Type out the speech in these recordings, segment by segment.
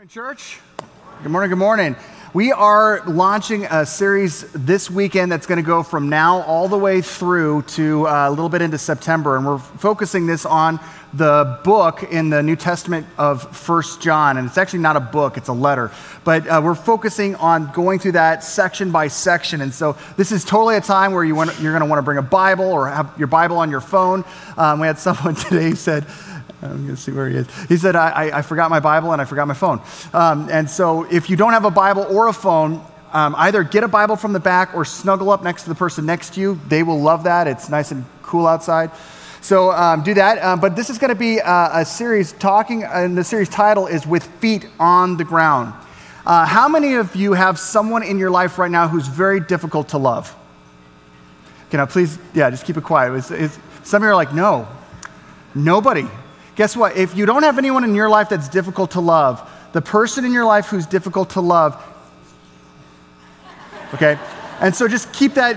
morning, church. Good morning, good morning. We are launching a series this weekend that's going to go from now all the way through to uh, a little bit into September. And we're focusing this on the book in the New Testament of First John. And it's actually not a book, it's a letter. But uh, we're focusing on going through that section by section. And so this is totally a time where you want, you're going to want to bring a Bible or have your Bible on your phone. Um, we had someone today who said, I'm going to see where he is. He said, I, I, I, forgot my Bible and I forgot my phone. Um, and so if you don't have a Bible or a phone, um, either get a Bible from the back or snuggle up next to the person next to you. They will love that. It's nice and cool outside. So um, do that. Um, but this is going to be a, a, series talking, and the series title is With Feet on the Ground. Uh, how many of you have someone in your life right now who's very difficult to love? Can I please, yeah, just keep it quiet. It's, it's, some of you are like, no, nobody. Guess what? If you don't have anyone in your life that's difficult to love, the person in your life who's difficult to love, okay? And so just keep that,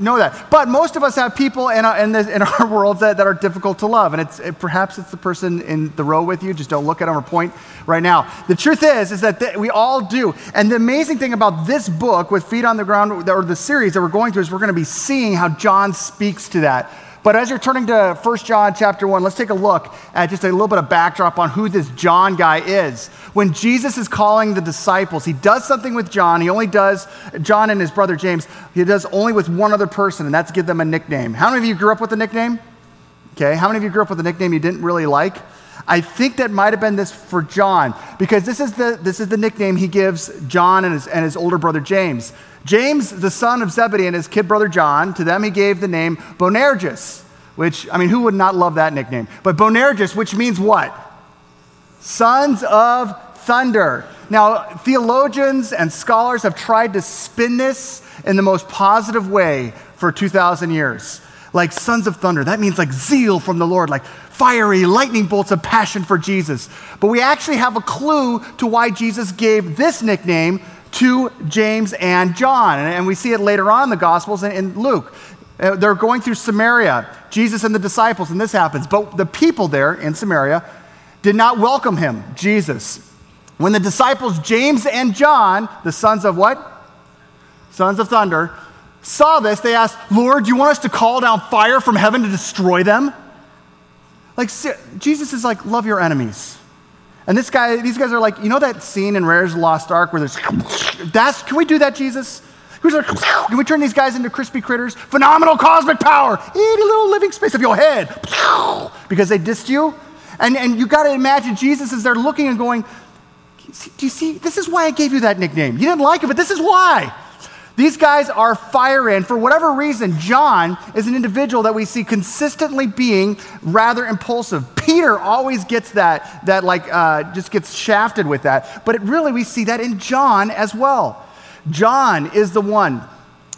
know that. But most of us have people in our, in, in our world that, that are difficult to love. And it's, it, perhaps it's the person in the row with you. Just don't look at them or point right now. The truth is, is that th- we all do. And the amazing thing about this book with Feet on the Ground, or the series that we're going through, is we're going to be seeing how John speaks to that. But as you're turning to 1 John chapter 1, let's take a look at just a little bit of backdrop on who this John guy is. When Jesus is calling the disciples, he does something with John. He only does, John and his brother James, he does only with one other person, and that's give them a nickname. How many of you grew up with a nickname? Okay, how many of you grew up with a nickname you didn't really like? I think that might have been this for John, because this is the, this is the nickname he gives John and his, and his older brother James. James, the son of Zebedee, and his kid brother John, to them he gave the name Boanerges, which, I mean, who would not love that nickname? But Boanerges, which means what? Sons of thunder. Now, theologians and scholars have tried to spin this in the most positive way for 2,000 years. Like sons of thunder, that means like zeal from the Lord, like fiery lightning bolts of passion for Jesus. But we actually have a clue to why Jesus gave this nickname to James and John. And, we see it later on in the Gospels and in, Luke. Uh, they're going through Samaria, Jesus and the disciples, and this happens. But the people there in Samaria did not welcome him, Jesus. When the disciples, James and John, the sons of what? Sons of thunder, saw this, they asked, Lord, do you want us to call down fire from heaven to destroy them? Like, Jesus is like, love your enemies. And this guy, these guys are like, you know that scene in the Lost Ark where there's, that's, can we do that, Jesus? Like, can we turn these guys into crispy critters? Phenomenal cosmic power, itty little living space of your head. Because they dissed you. And, and you got to imagine Jesus is there looking and going, do you see? This is why I gave you that nickname. You didn't like it, but this is why. These guys are fire in. For whatever reason, John is an individual that we see consistently being rather impulsive. Peter always gets that, that like, uh, just gets shafted with that. But it really, we see that in John as well. John is the one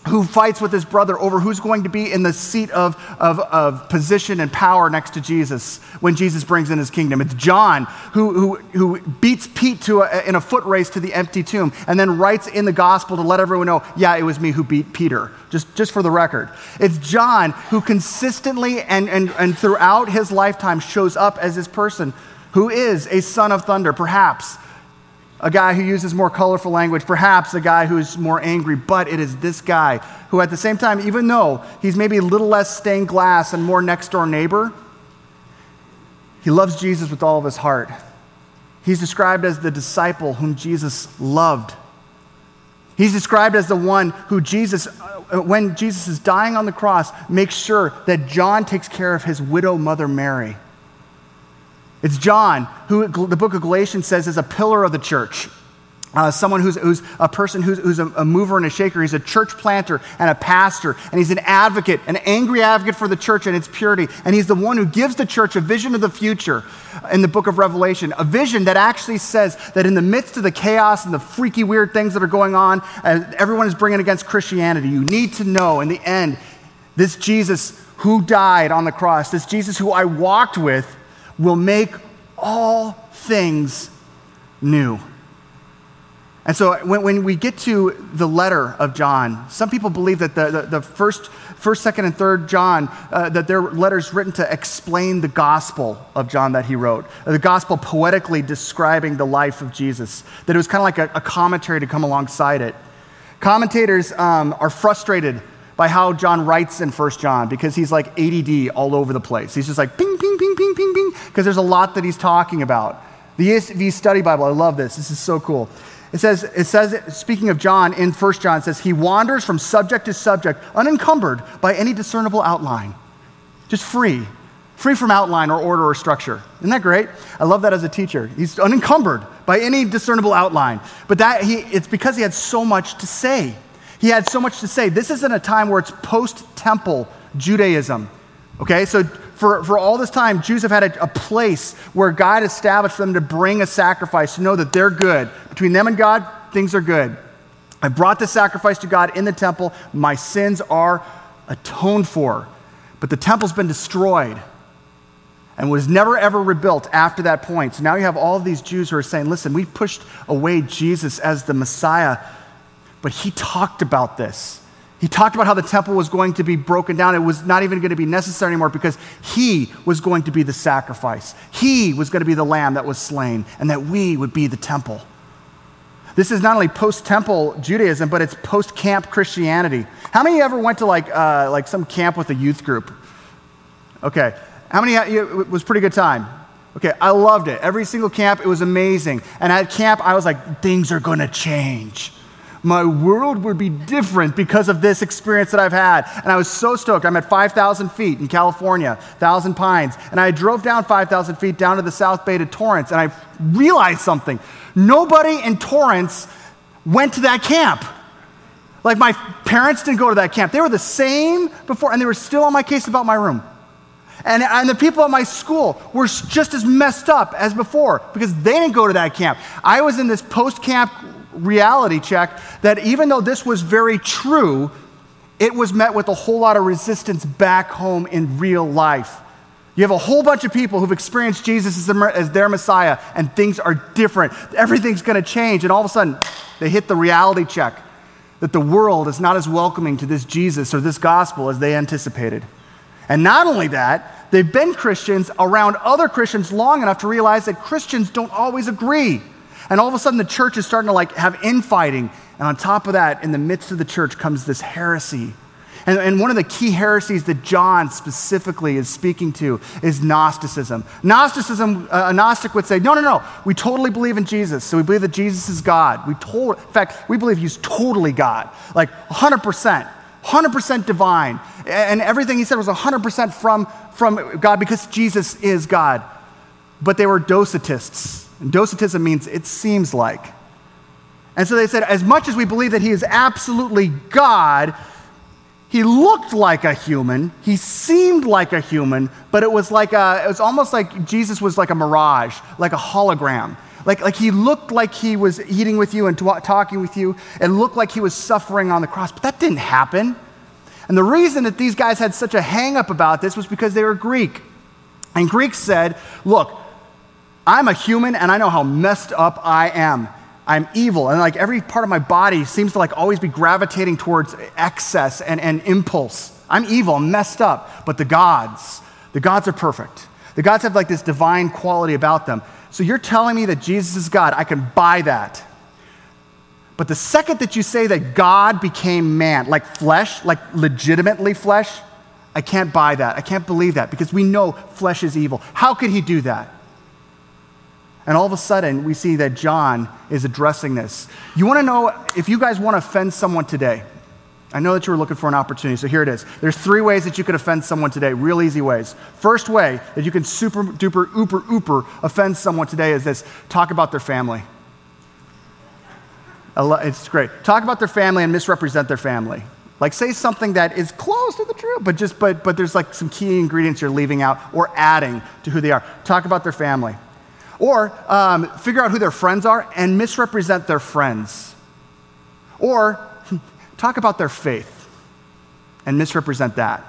who fights with his brother over who's going to be in the seat of, of, of, position and power next to Jesus when Jesus brings in his kingdom. It's John who, who, who beats Pete to a, in a foot race to the empty tomb and then writes in the gospel to let everyone know, yeah, it was me who beat Peter, just, just for the record. It's John who consistently and, and, and throughout his lifetime shows up as this person who is a son of thunder, perhaps a guy who uses more colorful language, perhaps a guy who's more angry, but it is this guy who, at the same time, even though he's maybe a little less stained glass and more next door neighbor, he loves Jesus with all of his heart. He's described as the disciple whom Jesus loved. He's described as the one who Jesus, uh, when Jesus is dying on the cross, makes sure that John takes care of his widow mother Mary. It's John, who the book of Galatians says is a pillar of the church. Uh, someone who's, who's, a person who's, who's a, a, mover and a shaker. He's a church planter and a pastor, and he's an advocate, an angry advocate for the church and its purity. And he's the one who gives the church a vision of the future in the book of Revelation, a vision that actually says that in the midst of the chaos and the freaky, weird things that are going on, uh, everyone is bringing against Christianity. You need to know in the end, this Jesus who died on the cross, this Jesus who I walked with, will make all things new. And so when, when we get to the letter of John, some people believe that the, the, the first, first, second, and third John, uh, that their letters written to explain the gospel of John that he wrote, the gospel poetically describing the life of Jesus, that it was kind of like a, a commentary to come alongside it. Commentators um, are frustrated by how John writes in First John because he's like ADD all over the place. He's just like ping, ping, ping, ping, ping, ping, because there's a lot that he's talking about. The ESV Study Bible, I love this. This is so cool. It says, it says, speaking of John in 1 John, it says, he wanders from subject to subject, unencumbered by any discernible outline. Just free, free from outline or order or structure. Isn't that great? I love that as a teacher. He's unencumbered by any discernible outline. But that he, it's because he had so much to say. He had so much to say. This isn't a time where it's post temple Judaism. Okay, so for, for all this time, Jews have had a, a, place where God established for them to bring a sacrifice, to know that they're good. Between them and God, things are good. I brought the sacrifice to God in the temple. My sins are atoned for. But the temple's been destroyed and was never ever rebuilt after that point. So now you have all of these Jews who are saying, listen, we pushed away Jesus as the Messiah, but he talked about this. He talked about how the temple was going to be broken down. It was not even going to be necessary anymore because he was going to be the sacrifice. He was going to be the lamb that was slain, and that we would be the temple. This is not only post temple Judaism, but it's post camp Christianity. How many ever went to like, uh, like some camp with a youth group? Okay. How many? It was pretty good time. Okay, I loved it. Every single camp, it was amazing. And at camp, I was like, things are going to change my world would be different because of this experience that I've had. And I was so stoked. I'm at 5,000 feet in California, Thousand Pines. And I drove down 5,000 feet down to the South Bay to Torrance. And I realized something. Nobody in Torrance went to that camp. Like my parents didn't go to that camp. They were the same before, and they were still on my case about my room. And, and the people at my school were just as messed up as before because they didn't go to that camp. I was in this post camp reality check that even though this was very true, it was met with a whole lot of resistance back home in real life. You have a whole bunch of people who've experienced Jesus as their Messiah, and things are different. Everything's going to change, and all of a sudden, they hit the reality check that the world is not as welcoming to this Jesus or this gospel as they anticipated. And not only that, they've been Christians around other Christians long enough to realize that Christians don't always agree. And all of a sudden, the church is starting to like have infighting. And on top of that, in the midst of the church comes this heresy. And, and one of the key heresies that John specifically is speaking to is Gnosticism. Gnosticism, uh, a Gnostic would say, no, no, no, we totally believe in Jesus. So we believe that Jesus is God. We told, in fact, we believe he's totally God, like 100%. 100% divine. And everything he said was 100% from, from God because Jesus is God. But they were Docetists. And Docetism means it seems like. And so they said, as much as we believe that he is absolutely God, he looked like a human, he seemed like a human, but it was like a, it was almost like Jesus was like a mirage, like a hologram. Like, like he looked like he was eating with you and t- talking with you. It looked like he was suffering on the cross, but that didn't happen. And the reason that these guys had such a hang up about this was because they were Greek. And Greeks said, look, I'm a human and I know how messed up I am. I'm evil. And like every part of my body seems to like always be gravitating towards excess and, and impulse. I'm evil, I'm messed up. But the gods, the gods are perfect. The gods have like this divine quality about them. So you're telling me that Jesus is God. I can buy that. But the second that you say that God became man, like flesh, like legitimately flesh, I can't buy that. I can't believe that because we know flesh is evil. How could he do that? And all of a sudden, we see that John is addressing this. You want to know if you guys want to offend someone today? I know that you were looking for an opportunity, so here it is. There's three ways that you could offend someone today, real easy ways. First way that you can super duper, ooper, ooper offend someone today is this talk about their family. It's great. Talk about their family and misrepresent their family. Like say something that is close to the truth, but just but but there's like some key ingredients you're leaving out or adding to who they are. Talk about their family. Or um, figure out who their friends are and misrepresent their friends. Or talk about their faith and misrepresent that.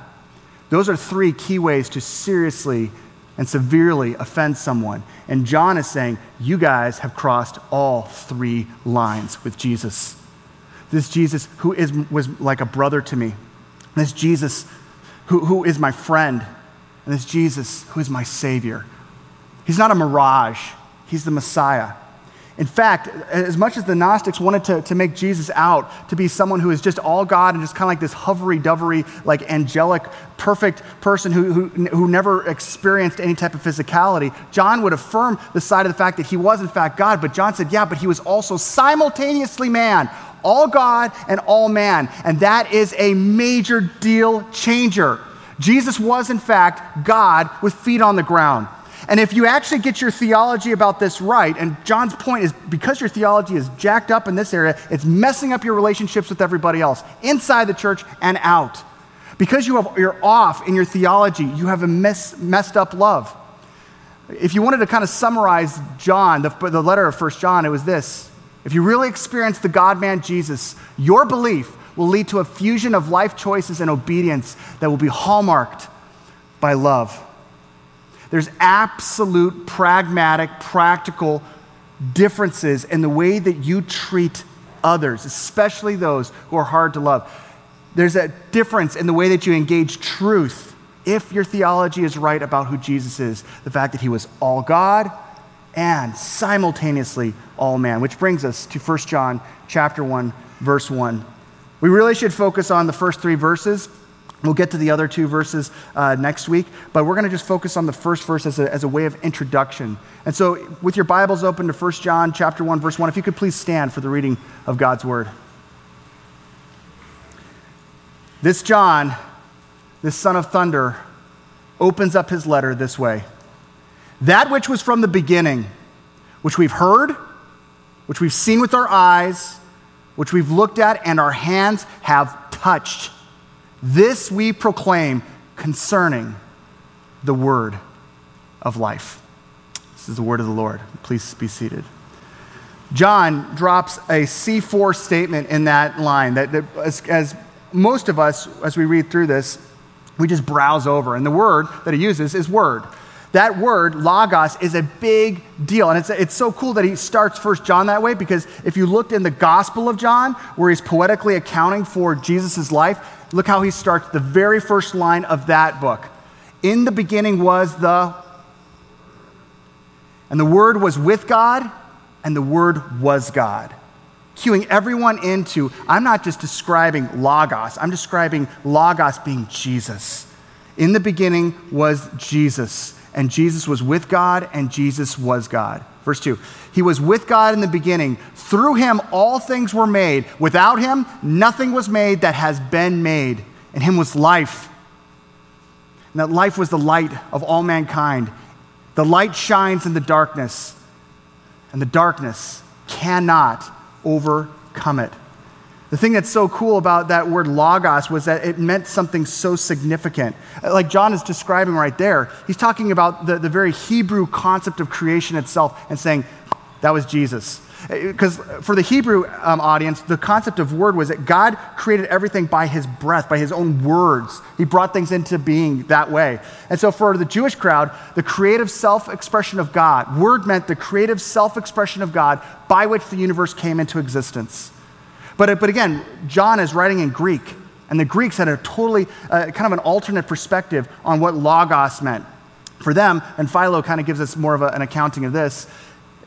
Those are three key ways to seriously and severely offend someone. And John is saying, You guys have crossed all three lines with Jesus. This Jesus who is, was like a brother to me. This Jesus who, who is my friend. And this Jesus who is my Savior. He's not a mirage, He's the Messiah. In fact, as much as the Gnostics wanted to, to make Jesus out to be someone who is just all God and just kind of like this hovery dovery, like angelic, perfect person who, who, who never experienced any type of physicality, John would affirm the side of the fact that he was, in fact, God. But John said, yeah, but he was also simultaneously man, all God and all man. And that is a major deal changer. Jesus was, in fact, God with feet on the ground. And if you actually get your theology about this right, and John's point is because your theology is jacked up in this area, it's messing up your relationships with everybody else, inside the church and out. Because you have, you're off in your theology, you have a mess, messed up love. If you wanted to kind of summarize John, the, the letter of First John, it was this. If you really experience the God man Jesus, your belief will lead to a fusion of life choices and obedience that will be hallmarked by love. There's absolute pragmatic, practical differences in the way that you treat others, especially those who are hard to love. There's a difference in the way that you engage truth if your theology is right about who Jesus is, the fact that he was all God and simultaneously all man, which brings us to 1 John chapter 1 verse 1. We really should focus on the first 3 verses We'll get to the other two verses uh, next week, but we're going to just focus on the first verse as a, as a way of introduction. And so, with your Bibles open to 1 John chapter 1, verse 1, if you could please stand for the reading of God's word. This John, this son of thunder, opens up his letter this way That which was from the beginning, which we've heard, which we've seen with our eyes, which we've looked at, and our hands have touched this we proclaim concerning the word of life. This is the word of the Lord. Please be seated. John drops a C4 statement in that line that, that as, as most of us, as we read through this, we just browse over. And the word that he uses is word. That word, logos, is a big deal. And it's, it's so cool that he starts First John that way because if you looked in the Gospel of John, where he's poetically accounting for Jesus' life, Look how he starts the very first line of that book. In the beginning was the, and the Word was with God, and the Word was God. Cueing everyone into, I'm not just describing Logos, I'm describing Logos being Jesus. In the beginning was Jesus, and Jesus was with God, and Jesus was God. Verse 2 He was with God in the beginning. Through him, all things were made. Without him, nothing was made that has been made. In him was life. And that life was the light of all mankind. The light shines in the darkness, and the darkness cannot overcome it. The thing that's so cool about that word logos was that it meant something so significant. Like John is describing right there, he's talking about the, the very Hebrew concept of creation itself and saying, that was Jesus. Because for the Hebrew um, audience, the concept of word was that God created everything by his breath, by his own words. He brought things into being that way. And so for the Jewish crowd, the creative self expression of God, word meant the creative self expression of God by which the universe came into existence. But, but again, John is writing in Greek, and the Greeks had a totally uh, kind of an alternate perspective on what logos meant. For them, and Philo kind of gives us more of a, an accounting of this,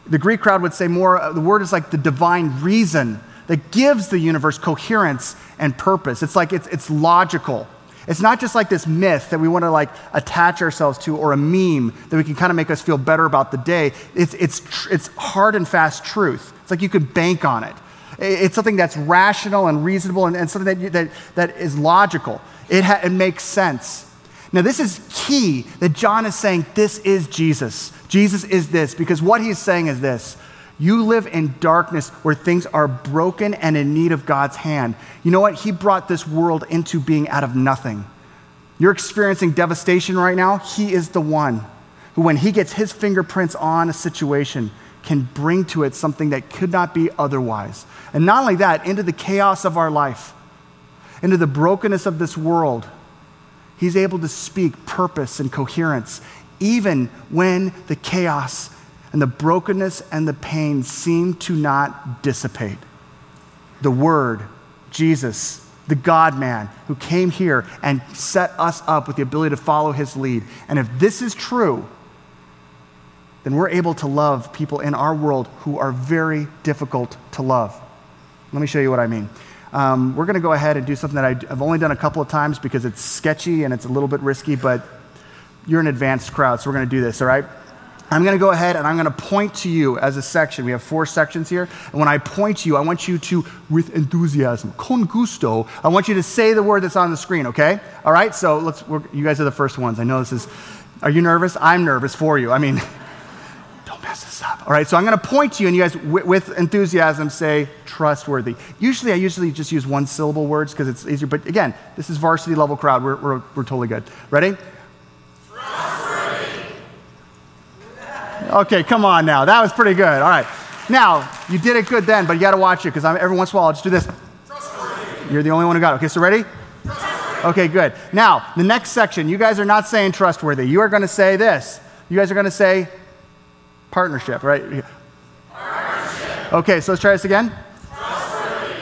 the Greek crowd would say more, uh, the word is like the divine reason that gives the universe coherence and purpose. It's like it's, it's logical. It's not just like this myth that we want to like attach ourselves to or a meme that we can kind of make us feel better about the day. It's, it's, it's hard and fast truth. It's like you can bank on it. It's something that's rational and reasonable and, and something that, that, that is logical. It, ha- it makes sense. Now, this is key that John is saying this is Jesus. Jesus is this, because what he's saying is this you live in darkness where things are broken and in need of God's hand. You know what? He brought this world into being out of nothing. You're experiencing devastation right now. He is the one who, when he gets his fingerprints on a situation, can bring to it something that could not be otherwise. And not only that, into the chaos of our life, into the brokenness of this world, he's able to speak purpose and coherence even when the chaos and the brokenness and the pain seem to not dissipate. The Word, Jesus, the God man who came here and set us up with the ability to follow his lead. And if this is true, then we're able to love people in our world who are very difficult to love. Let me show you what I mean. Um, we're going to go ahead and do something that I've only done a couple of times because it's sketchy and it's a little bit risky, but you're an advanced crowd, so we're going to do this, all right? I'm going to go ahead and I'm going to point to you as a section. We have four sections here. And when I point to you, I want you to, with enthusiasm, con gusto, I want you to say the word that's on the screen, okay? All right? So let's, you guys are the first ones. I know this is, are you nervous? I'm nervous for you. I mean, don't mess this up. All right? So I'm going to point to you and you guys, with, with enthusiasm, say trustworthy. Usually, I usually just use one syllable words because it's easier. But again, this is varsity level crowd. We're, we're, we're totally good. Ready? Trustworthy. Okay, come on now. That was pretty good. All right. Now, you did it good then, but you got to watch it because every once in a while I'll just do this. Trustworthy. You're the only one who got it. Okay, so ready? Okay, good. Now, the next section, you guys are not saying trustworthy. You are going to say this. You guys are going to say partnership, right? Partnership. Okay, so let's try this again. Trustworthy.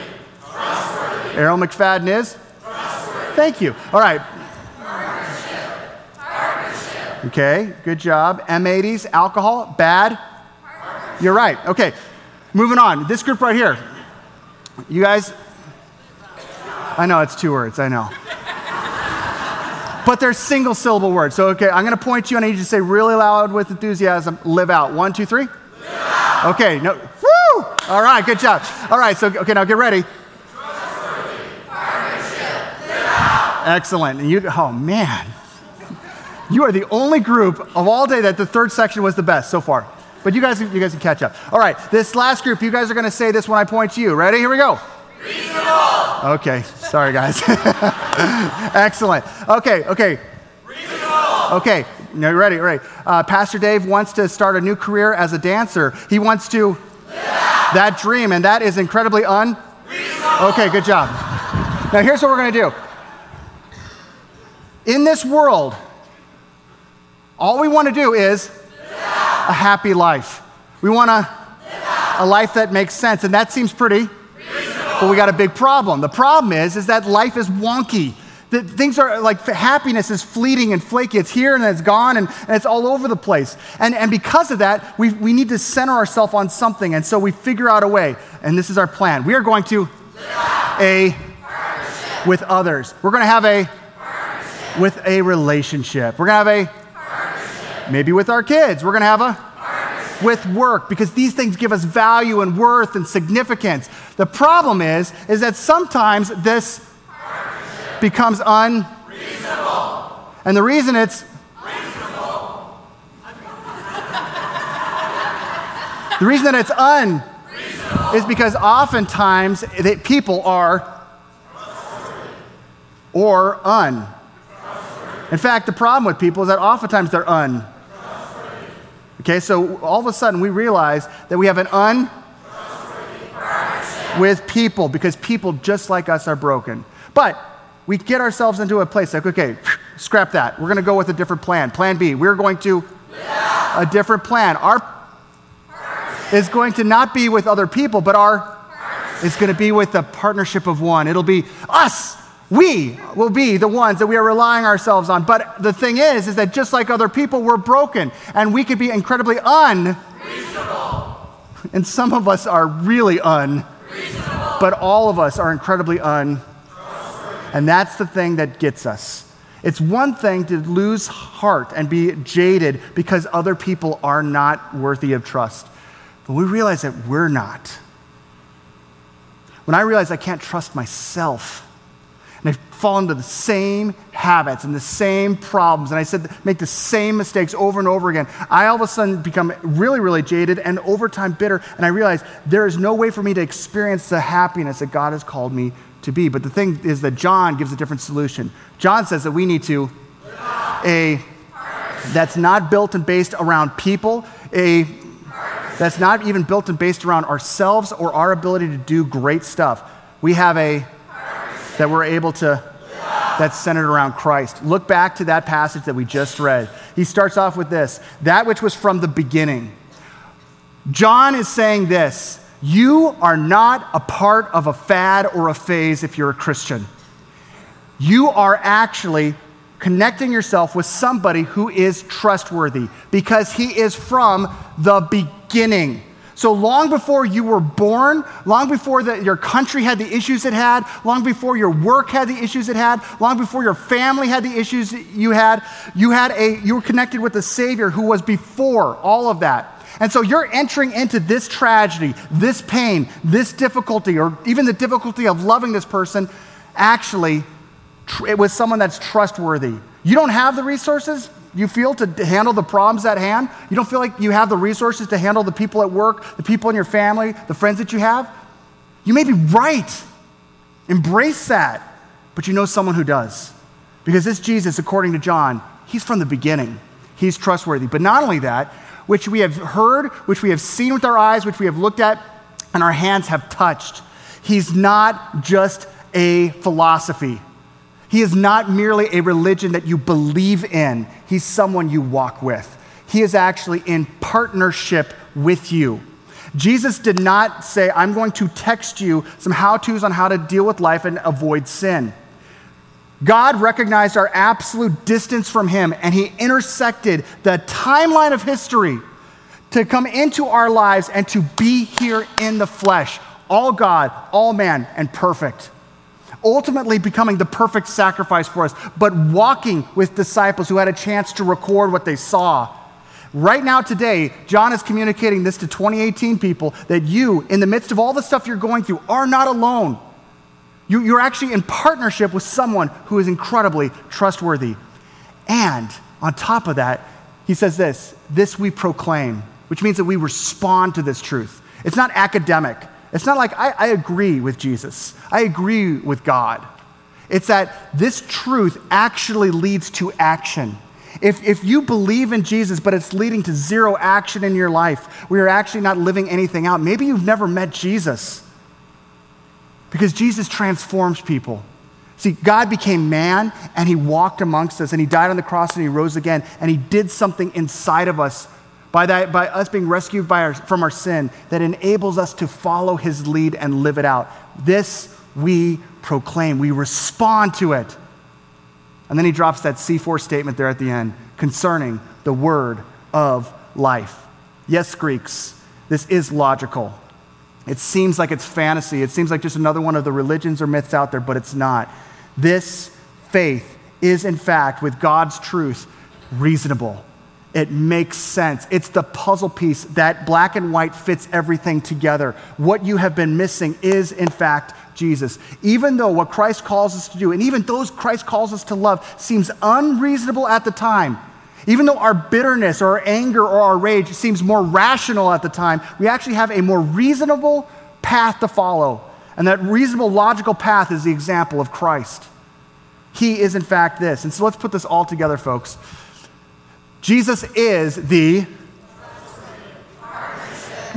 Errol McFadden is? Trustworthy. Thank you. All right. Partnership. Okay, good job. M80s, alcohol, bad? You're right. Okay, moving on. This group right here. You guys, I know it's two words, I know. But they're single syllable words. So, okay, I'm going to point you and I need you to say really loud with enthusiasm live out. One, two, three. Okay, no. Woo! All right, good job. All right, so, okay, now get ready. Excellent. And you, oh man. You are the only group of all day that the third section was the best so far. But you guys, you guys can catch up. All right, this last group, you guys are going to say this when I point to you. Ready? Here we go. Reasonable. Okay, sorry guys. Excellent. Okay, okay. Reasonable. Okay, now you're ready? Right. Uh, Pastor Dave wants to start a new career as a dancer. He wants to yeah. that dream, and that is incredibly un. Reasonable. Okay, good job. Now here's what we're going to do. In this world, all we want to do is a happy life. We want a life that makes sense, and that seems pretty. But we got a big problem. The problem is, is that life is wonky. That things are like happiness is fleeting and flaky. It's here and it's gone and, and it's all over the place. And, and because of that, we, we need to center ourselves on something. And so we figure out a way. And this is our plan. We are going to a with others. We're going to have a with a relationship. We're going to have a Maybe with our kids, we're going to have a with work because these things give us value and worth and significance. The problem is is that sometimes this becomes unreasonable. And the reason it's reasonable. the reason that it's un is because oftentimes people are or un. In fact, the problem with people is that oftentimes they're un. Okay, so all of a sudden we realize that we have an un with people because people just like us are broken. But we get ourselves into a place like, okay, scrap that. We're going to go with a different plan. Plan B. We're going to yeah. a different plan. Our is going to not be with other people, but our is going to be with the partnership of one. It'll be us we will be the ones that we are relying ourselves on. But the thing is, is that just like other people, we're broken and we could be incredibly unreasonable. And some of us are really un, but all of us are incredibly un. And that's the thing that gets us. It's one thing to lose heart and be jaded because other people are not worthy of trust. But we realize that we're not. When I realize I can't trust myself, and I fall into the same habits and the same problems. And I said, make the same mistakes over and over again. I all of a sudden become really, really jaded and over time bitter. And I realize there is no way for me to experience the happiness that God has called me to be. But the thing is that John gives a different solution. John says that we need to a that's not built and based around people, a that's not even built and based around ourselves or our ability to do great stuff. We have a that we're able to that's centered around Christ. Look back to that passage that we just read. He starts off with this that which was from the beginning. John is saying this you are not a part of a fad or a phase if you're a Christian. You are actually connecting yourself with somebody who is trustworthy because he is from the beginning. So, long before you were born, long before the, your country had the issues it had, long before your work had the issues it had, long before your family had the issues you had, you, had a, you were connected with a Savior who was before all of that. And so you're entering into this tragedy, this pain, this difficulty, or even the difficulty of loving this person, actually, was someone that's trustworthy. You don't have the resources you feel to handle the problems at hand. You don't feel like you have the resources to handle the people at work, the people in your family, the friends that you have. You may be right. Embrace that. But you know someone who does. Because this Jesus, according to John, he's from the beginning. He's trustworthy. But not only that, which we have heard, which we have seen with our eyes, which we have looked at, and our hands have touched. He's not just a philosophy. He is not merely a religion that you believe in, He's someone you walk with. He is actually in partnership with you. Jesus did not say, I'm going to text you some how to's on how to deal with life and avoid sin. God recognized our absolute distance from Him and He intersected the timeline of history to come into our lives and to be here in the flesh, all God, all man, and perfect. Ultimately, becoming the perfect sacrifice for us, but walking with disciples who had a chance to record what they saw. Right now, today, John is communicating this to 2018 people that you, in the midst of all the stuff you're going through, are not alone. You, are actually in partnership with someone who is incredibly trustworthy. And on top of that, he says this this we proclaim, which means that we respond to this truth. It's not academic. It's not like I, I agree with Jesus, I agree with God. It's that this truth actually leads to action. If, if you believe in Jesus, but it's leading to zero action in your life, where you're actually not living anything out, maybe you've never met Jesus. Because Jesus transforms people. See, God became man and he walked amongst us and he died on the cross and he rose again and he did something inside of us by, that, by us being rescued our, from our sin that enables us to follow his lead and live it out. This we proclaim, we respond to it. And then he drops that C4 statement there at the end concerning the word of life. Yes, Greeks, this is logical. It seems like it's fantasy. It seems like just another one of the religions or myths out there, but it's not. This faith is, in fact, with God's truth, reasonable. It makes sense. It's the puzzle piece that black and white fits everything together. What you have been missing is, in fact, Jesus. Even though what Christ calls us to do, and even those Christ calls us to love, seems unreasonable at the time, even though our bitterness or our anger or our rage seems more rational at the time, we actually have a more reasonable path to follow. And that reasonable, logical path is the example of Christ. He is, in fact, this. And so let's put this all together, folks. Jesus is the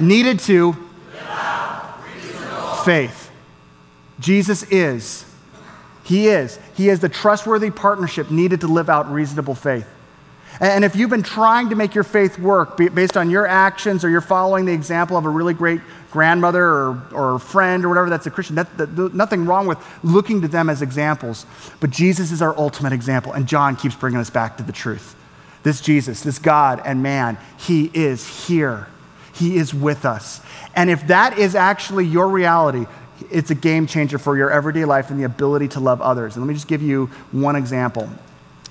needed to faith. Jesus is. He is. He is the trustworthy partnership needed to live out reasonable faith. And if you've been trying to make your faith work based on your actions or you're following the example of a really great grandmother or, or friend or whatever that's a Christian, that, that, nothing wrong with looking to them as examples. But Jesus is our ultimate example, and John keeps bringing us back to the truth. This Jesus, this God and man, he is here. He is with us. And if that is actually your reality, it's a game changer for your everyday life and the ability to love others. And let me just give you one example.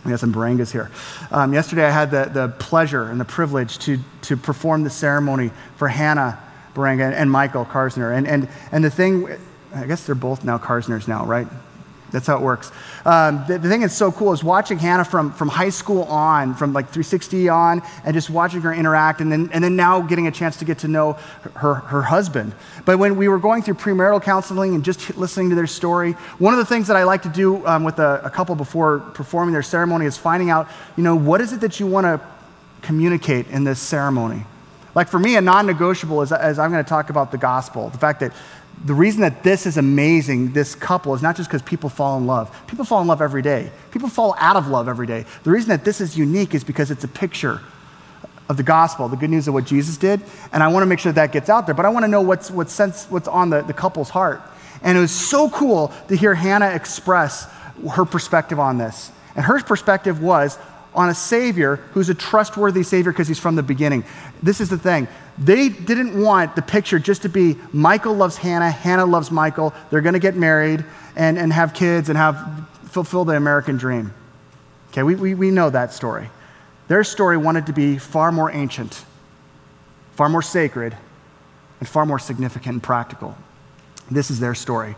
We have some Barangas here. Um, yesterday, I had the, the pleasure and the privilege to, to perform the ceremony for Hannah Baranga and Michael Karsner. And, and, and the thing, I guess they're both now Karsners now, right? That's how it works. Um, the, the, thing that's so cool is watching Hannah from, from high school on, from like 360 on, and just watching her interact, and then, and then now getting a chance to get to know her, her husband. But when we were going through premarital counseling and just listening to their story, one of the things that I like to do um, with a, a couple before performing their ceremony is finding out, you know, what is it that you want to communicate in this ceremony? Like for me, a non negotiable is as I'm going to talk about the gospel, the fact that the reason that this is amazing, this couple, is not just because people fall in love. People fall in love every day, people fall out of love every day. The reason that this is unique is because it's a picture of the gospel, the good news of what Jesus did. And I want to make sure that gets out there, but I want to know what's, sense, what's on the, the couple's heart. And it was so cool to hear Hannah express her perspective on this. And her perspective was on a Savior who's a trustworthy Savior because he's from the beginning. This is the thing. They didn't want the picture just to be Michael loves Hannah, Hannah loves Michael, they're going to get married and, and have kids and have fulfill the American dream. Okay, we, we, we know that story. Their story wanted to be far more ancient, far more sacred, and far more significant and practical. This is their story.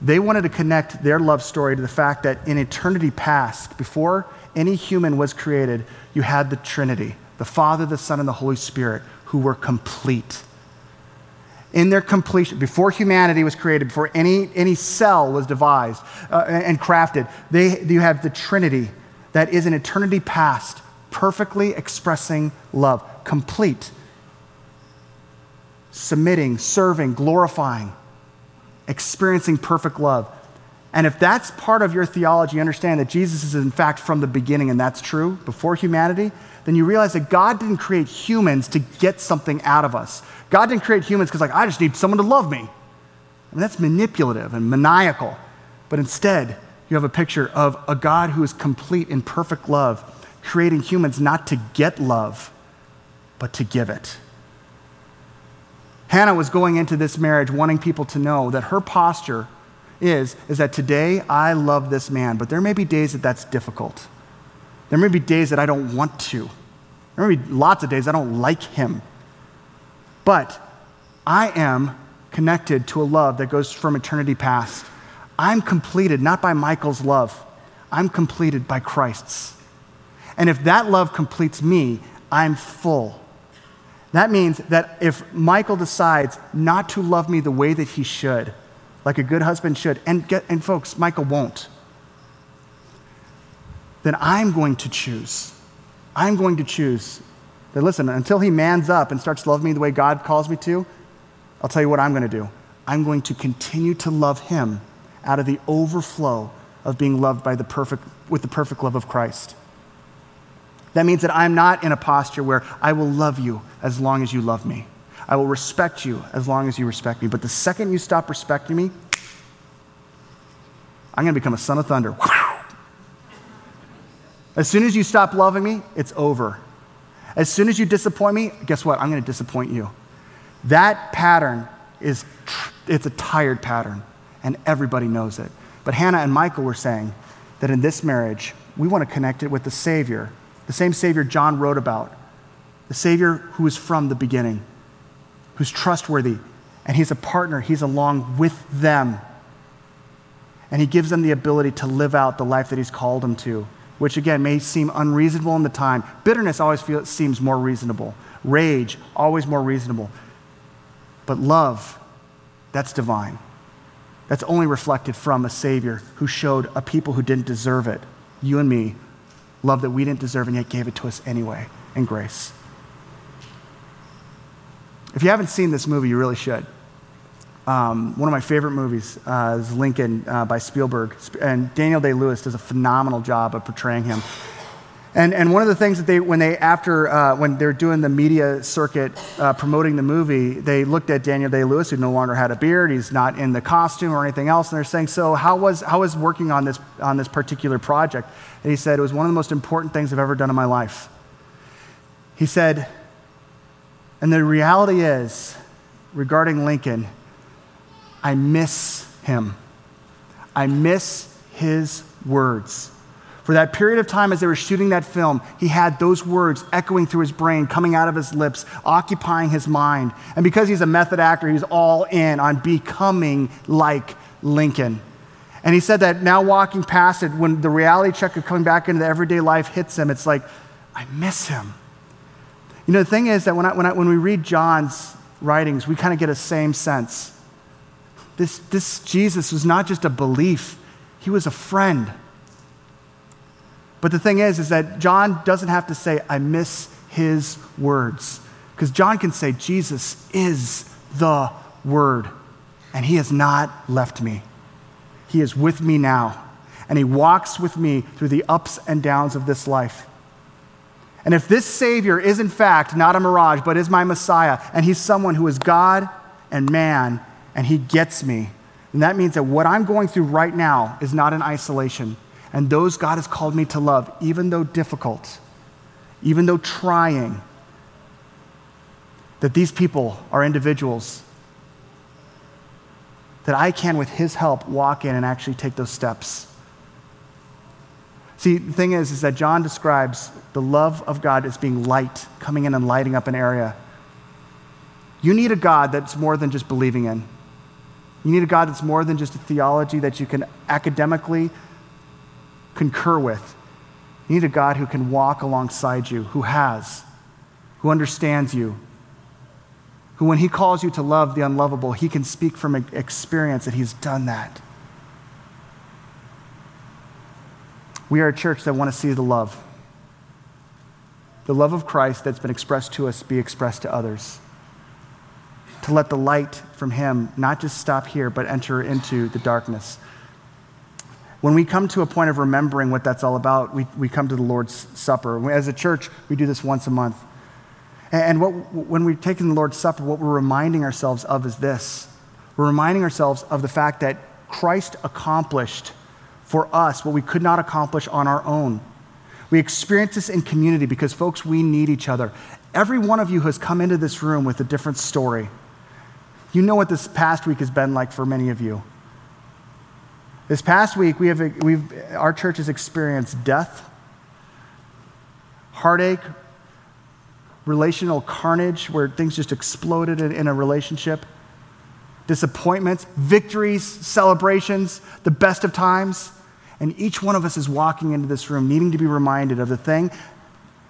They wanted to connect their love story to the fact that in eternity past, before any human was created, you had the Trinity the Father, the Son, and the Holy Spirit who were complete. In their completion, before humanity was created, before any, any cell was devised uh, and crafted, they, you have the Trinity that is an eternity past, perfectly expressing love, complete, submitting, serving, glorifying, experiencing perfect love. And if that's part of your theology, understand that Jesus is in fact from the beginning, and that's true, before humanity, then you realize that God didn't create humans to get something out of us. God didn't create humans because, like, I just need someone to love me. I mean, that's manipulative and maniacal. But instead, you have a picture of a God who is complete in perfect love, creating humans not to get love, but to give it. Hannah was going into this marriage wanting people to know that her posture is, is that today I love this man, but there may be days that that's difficult. There may be days that I don't want to. There may be lots of days I don't like him. But I am connected to a love that goes from eternity past. I'm completed not by Michael's love, I'm completed by Christ's. And if that love completes me, I'm full. That means that if Michael decides not to love me the way that he should, like a good husband should, and, get, and folks, Michael won't, then I'm going to choose. I'm going to choose that, listen, until he mans up and starts love me the way God calls me to, I'll tell you what I'm going to do. I'm going to continue to love him out of the overflow of being loved by the perfect, with the perfect love of Christ. That means that I'm not in a posture where I will love you as long as you love me. I will respect you as long as you respect me. But the second you stop respecting me, I'm going to become a son of thunder. As soon as you stop loving me, it's over. As soon as you disappoint me, guess what? I'm going to disappoint you. That pattern is it's a tired pattern and everybody knows it. But Hannah and Michael were saying that in this marriage, we want to connect it with the Savior, the same Savior John wrote about, the Savior who is from the beginning, who's trustworthy, and He's a partner, He's along with them. And He gives them the ability to live out the life that He's called them to which again may seem unreasonable in the time. Bitterness always feels, seems more reasonable. Rage, always more reasonable. But love, that's divine. That's only reflected from a Savior who showed a people who didn't deserve it, you and me, love that we didn't deserve and yet gave it to us anyway in grace. If you haven't seen this movie, you really should. Um, one of my favorite movies uh, is Lincoln uh, by Spielberg. And Daniel Day Lewis does a phenomenal job of portraying him. And, and one of the things that they, when they, after, uh, when they're doing the media circuit uh, promoting the movie, they looked at Daniel Day Lewis, who no longer had a beard. He's not in the costume or anything else. And they're saying, So, how was, how was working on this, on this particular project? And he said, It was one of the most important things I've ever done in my life. He said, And the reality is, regarding Lincoln, I miss him. I miss his words. For that period of time as they were shooting that film, he had those words echoing through his brain, coming out of his lips, occupying his mind. And because he's a method actor, he's all in on becoming like Lincoln. And he said that now walking past it, when the reality check of coming back into the everyday life hits him, it's like, I miss him. You know, the thing is that when, I, when, I, when we read John's writings, we kind of get a same sense. This, this Jesus was not just a belief, he was a friend. But the thing is, is that John doesn't have to say, I miss his words. Because John can say, Jesus is the Word, and He has not left me. He is with me now, and He walks with me through the ups and downs of this life. And if this Savior is in fact not a mirage, but is my Messiah, and He's someone who is God and man, and He gets me, then that means that what I'm going through right now is not in isolation. And those God has called me to love, even though difficult, even though trying, that these people are individuals that I can, with His help, walk in and actually take those steps. See, the thing is, is that John describes the love of God as being light, coming in and lighting up an area. You need a God that's more than just believing in. You need a God that's more than just a theology that you can academically concur with. You need a God who can walk alongside you, who has, who understands you, who, when he calls you to love the unlovable, he can speak from experience that he's done that. We are a church that want to see the love. The love of Christ that's been expressed to us be expressed to others. To let the light from him not just stop here, but enter into the darkness. When we come to a point of remembering what that's all about, we, we come to the Lord's Supper. As a church, we do this once a month. And what, when we've taken the Lord's Supper, what we're reminding ourselves of is this we're reminding ourselves of the fact that Christ accomplished for us what we could not accomplish on our own. We experience this in community because, folks, we need each other. Every one of you has come into this room with a different story. You know what this past week has been like for many of you. This past week, we have, we've, our church has experienced death, heartache, relational carnage where things just exploded in, in a relationship, disappointments, victories, celebrations, the best of times. And each one of us is walking into this room needing to be reminded of the thing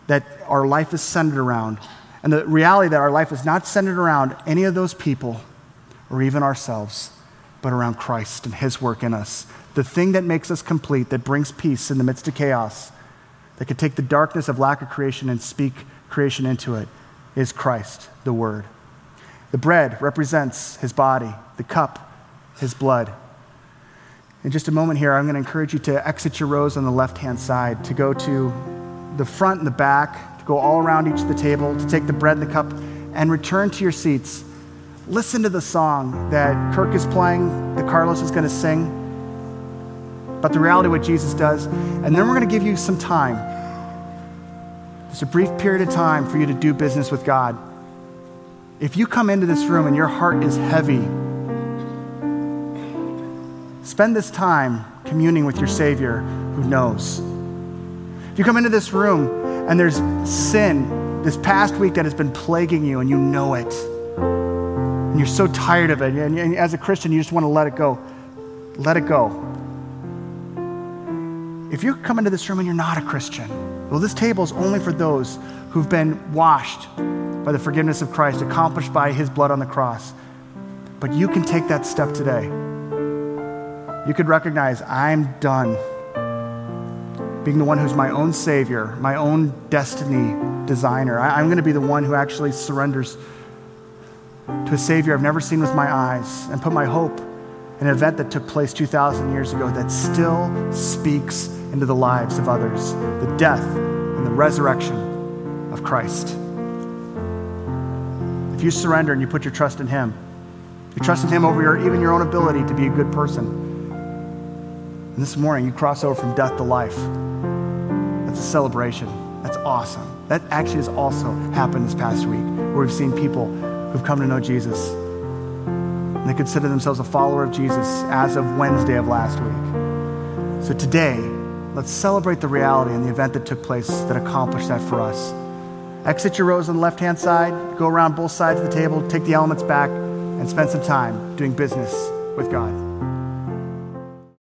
that our life is centered around. And the reality that our life is not centered around any of those people or even ourselves, but around Christ and His work in us. The thing that makes us complete, that brings peace in the midst of chaos, that can take the darkness of lack of creation and speak creation into it is Christ, the Word. The bread represents his body, the cup, his blood. In just a moment here, I'm going to encourage you to exit your rows on the left hand side, to go to the front and the back, to go all around each of the table, to take the bread and the cup, and return to your seats. Listen to the song that Kirk is playing, that Carlos is going to sing, about the reality of what Jesus does. And then we're going to give you some time just a brief period of time for you to do business with God. If you come into this room and your heart is heavy, spend this time communing with your Savior who knows. If you come into this room and there's sin this past week that has been plaguing you and you know it, and you're so tired of it, and, and as a Christian, you just want to let it go, let it go. If you come into this room and you're not a Christian, well, this table is only for those who've been washed by the forgiveness of Christ, accomplished by his blood on the cross. But you can take that step today. You could recognize, I'm done being the one who's my own savior, my own destiny designer. I, am going to be the one who actually surrenders to a savior I've never seen with my eyes and put my hope in an event that took place 2,000 years ago that still speaks into the lives of others the death and the resurrection of Christ. If you surrender and you put your trust in Him, you trust in Him over your, even your own ability to be a good person. And this morning, you cross over from death to life. That's a celebration. That's awesome. That actually has also happened this past week, where we've seen people who've come to know Jesus. And they consider themselves a follower of Jesus as of Wednesday of last week. So today, Let's celebrate the reality and the event that took place that accomplished that for us. Exit your rows on the left hand side, go around both sides of the table, take the elements back, and spend some time doing business with God.